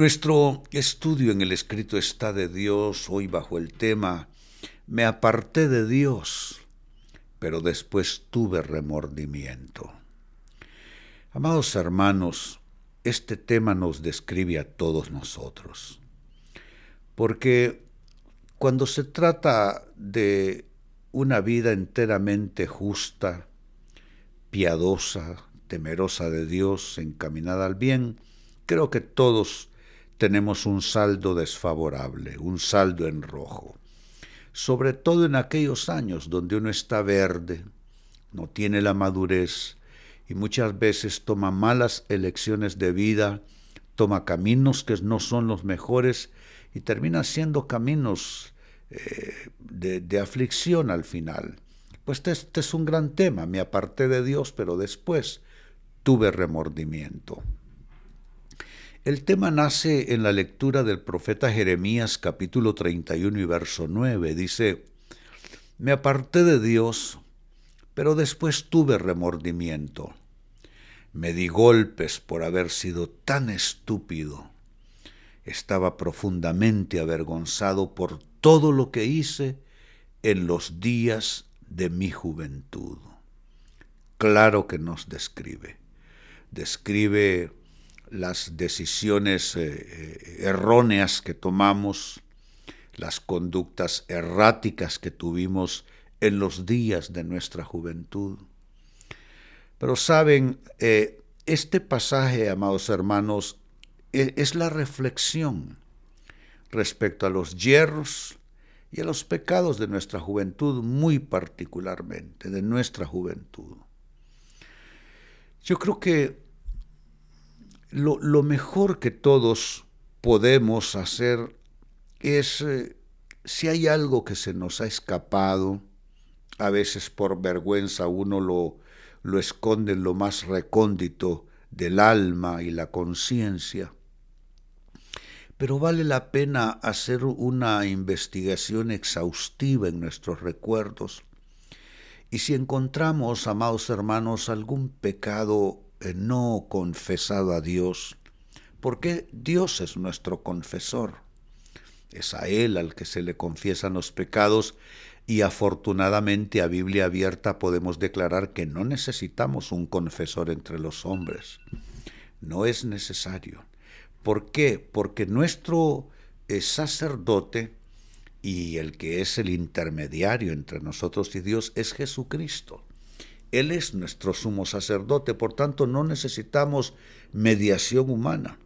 Nuestro estudio en el escrito está de Dios hoy bajo el tema Me aparté de Dios, pero después tuve remordimiento. Amados hermanos, este tema nos describe a todos nosotros, porque cuando se trata de una vida enteramente justa, piadosa, temerosa de Dios, encaminada al bien, creo que todos tenemos un saldo desfavorable, un saldo en rojo. Sobre todo en aquellos años donde uno está verde, no tiene la madurez y muchas veces toma malas elecciones de vida, toma caminos que no son los mejores y termina siendo caminos eh, de, de, aflicción al final. Pues este es un gran tema, me aparté de Dios, pero después tuve remordimiento. El tema nace en la lectura del profeta Jeremías capítulo 31 y verso 9. Dice, me aparté de Dios, pero después tuve remordimiento. Me di golpes por haber sido tan estúpido. Estaba profundamente avergonzado por todo lo que hice en los días de mi juventud. Claro que nos describe. Describe las decisiones eh, eh, erróneas que tomamos, las conductas erráticas que tuvimos en los días de nuestra juventud. Pero saben, eh, este pasaje, amados hermanos, e, es la reflexión respecto a los hierros y a los pecados de nuestra juventud, muy particularmente, de nuestra juventud. Yo creo que lo, mejor que todos podemos hacer es, eh, si hay algo que se nos ha escapado, a veces por vergüenza uno lo, lo esconde en lo más recóndito del alma y la conciencia. Pero vale la pena hacer una investigación exhaustiva en nuestros recuerdos. Y si encontramos, amados hermanos, algún pecado eh, no confesado a Dios, porque Dios es nuestro confesor. Es a Él al que se le confiesan los pecados y afortunadamente a Biblia abierta podemos declarar que no necesitamos un confesor entre los hombres. No es necesario. ¿Por qué? Porque nuestro eh, sacerdote y el que es el intermediario entre nosotros y Dios es Jesucristo. Él es nuestro sumo sacerdote, por tanto no necesitamos mediación humana.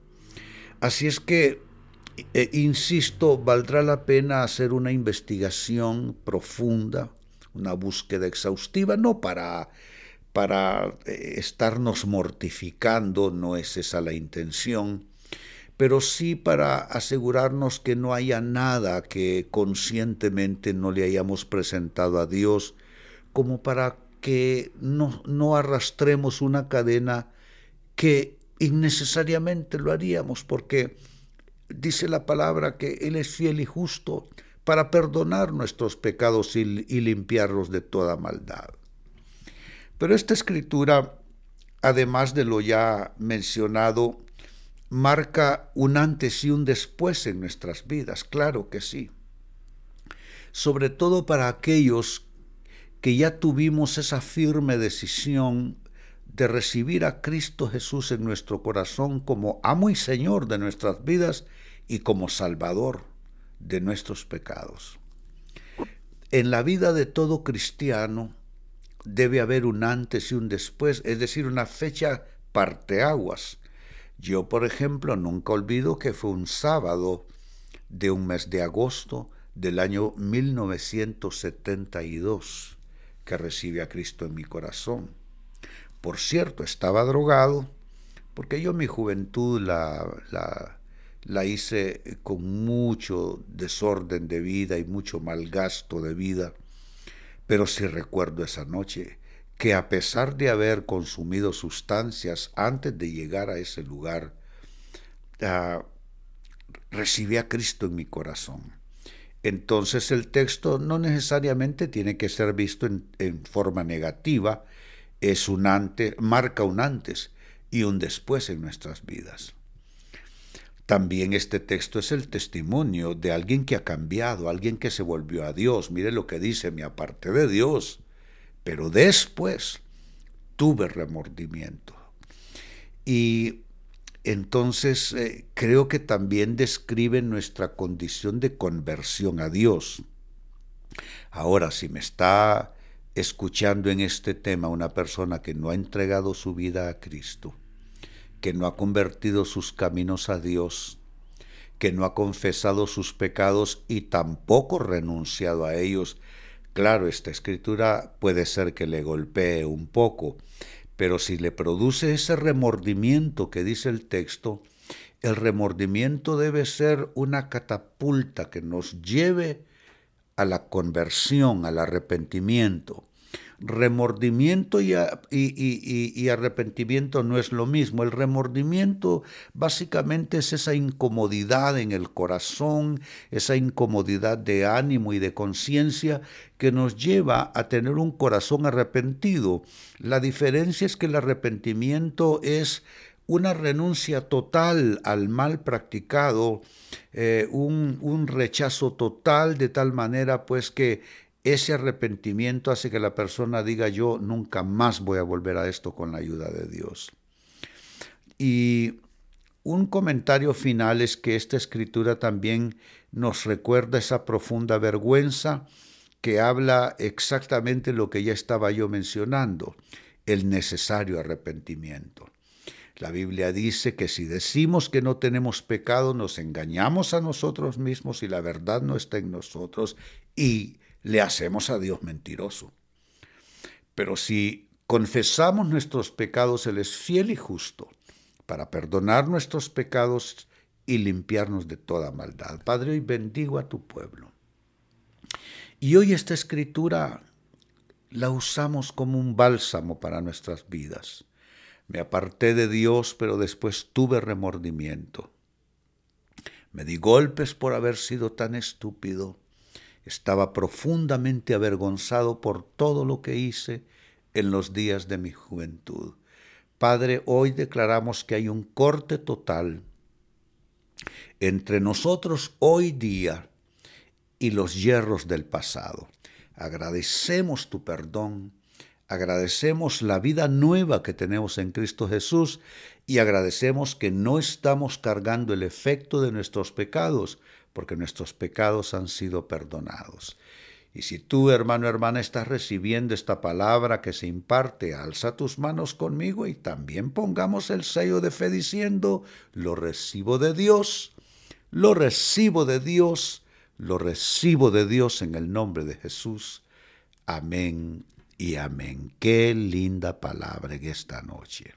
Así es que, eh, insisto, valdrá la pena hacer una investigación profunda, una búsqueda exhaustiva, no para, para eh, estarnos mortificando, no es esa la intención, pero sí para asegurarnos que no haya nada que conscientemente no le hayamos presentado a Dios, como para que no, no arrastremos una cadena que innecesariamente lo haríamos, porque dice la palabra que Él es fiel y justo para perdonar nuestros pecados y, y, limpiarlos de toda maldad. Pero esta escritura, además de lo ya mencionado, marca un antes y un después en nuestras vidas, claro que sí. Sobre todo para aquellos que ya tuvimos esa firme decisión de recibir a Cristo Jesús en nuestro corazón como amo y Señor de nuestras vidas y como Salvador de nuestros pecados. En la vida de todo cristiano debe haber un antes y un después, es decir, una fecha parteaguas. Yo, por ejemplo, nunca olvido que fue un sábado de un mes de agosto del año 1972 que recibe a Cristo en mi corazón. Por cierto, estaba drogado, porque yo mi juventud la, la, hice con mucho desorden de vida y mucho malgasto de vida, pero sí recuerdo esa noche que a pesar de haber consumido sustancias antes de llegar a ese lugar, uh, recibí a Cristo en mi corazón entonces el texto no necesariamente tiene que ser visto en, forma negativa, es un antes, marca un antes y un después en nuestras vidas. También este texto es el testimonio de alguien que ha cambiado, alguien que se volvió a Dios. Mire lo que dice, me aparté de Dios, pero después tuve remordimiento. Y entonces eh, creo que también describe nuestra condición de conversión a Dios. Ahora, si me está escuchando en este tema una persona que no ha entregado su vida a Cristo, que no ha convertido sus caminos a Dios, que no ha confesado sus pecados y tampoco renunciado a ellos. Claro, esta escritura puede ser que le golpee un poco, pero si le produce ese remordimiento que dice el texto, el remordimiento debe ser una catapulta que nos lleve a la conversión, al arrepentimiento remordimiento y, arrepentimiento no es lo mismo. El remordimiento básicamente es esa incomodidad en el corazón, esa incomodidad de ánimo y de conciencia que nos lleva a tener un corazón arrepentido. La diferencia es que el arrepentimiento es una renuncia total al mal practicado, eh, un, un, rechazo total de tal manera pues que ese arrepentimiento hace que la persona diga yo nunca más voy a volver a esto con la ayuda de Dios. Y un comentario final es que esta escritura también nos recuerda esa profunda vergüenza que habla exactamente lo que ya estaba yo mencionando, el necesario arrepentimiento. La Biblia dice que si decimos que no tenemos pecado, nos engañamos a nosotros mismos y la verdad no está en nosotros y le hacemos a Dios mentiroso. Pero si confesamos nuestros pecados, Él es fiel y justo para perdonar nuestros pecados y limpiarnos de toda maldad. Padre, hoy bendigo a tu pueblo. Y hoy esta escritura la usamos como un bálsamo para nuestras vidas. Me aparté de Dios, pero después tuve remordimiento. Me di golpes por haber sido tan estúpido estaba profundamente avergonzado por todo lo que hice en los días de mi juventud. Padre, hoy declaramos que hay un corte total entre nosotros hoy día y los hierros del pasado. Agradecemos tu perdón, agradecemos la vida nueva que tenemos en Cristo Jesús y agradecemos que no estamos cargando el efecto de nuestros pecados, porque nuestros pecados han sido perdonados. Y si tú, hermano, hermana, estás recibiendo esta palabra que se imparte, alza tus manos conmigo y también pongamos el sello de fe diciendo, lo recibo de Dios, lo recibo de Dios, lo recibo de Dios en el nombre de Jesús. Amén y amén. Qué linda palabra en esta noche.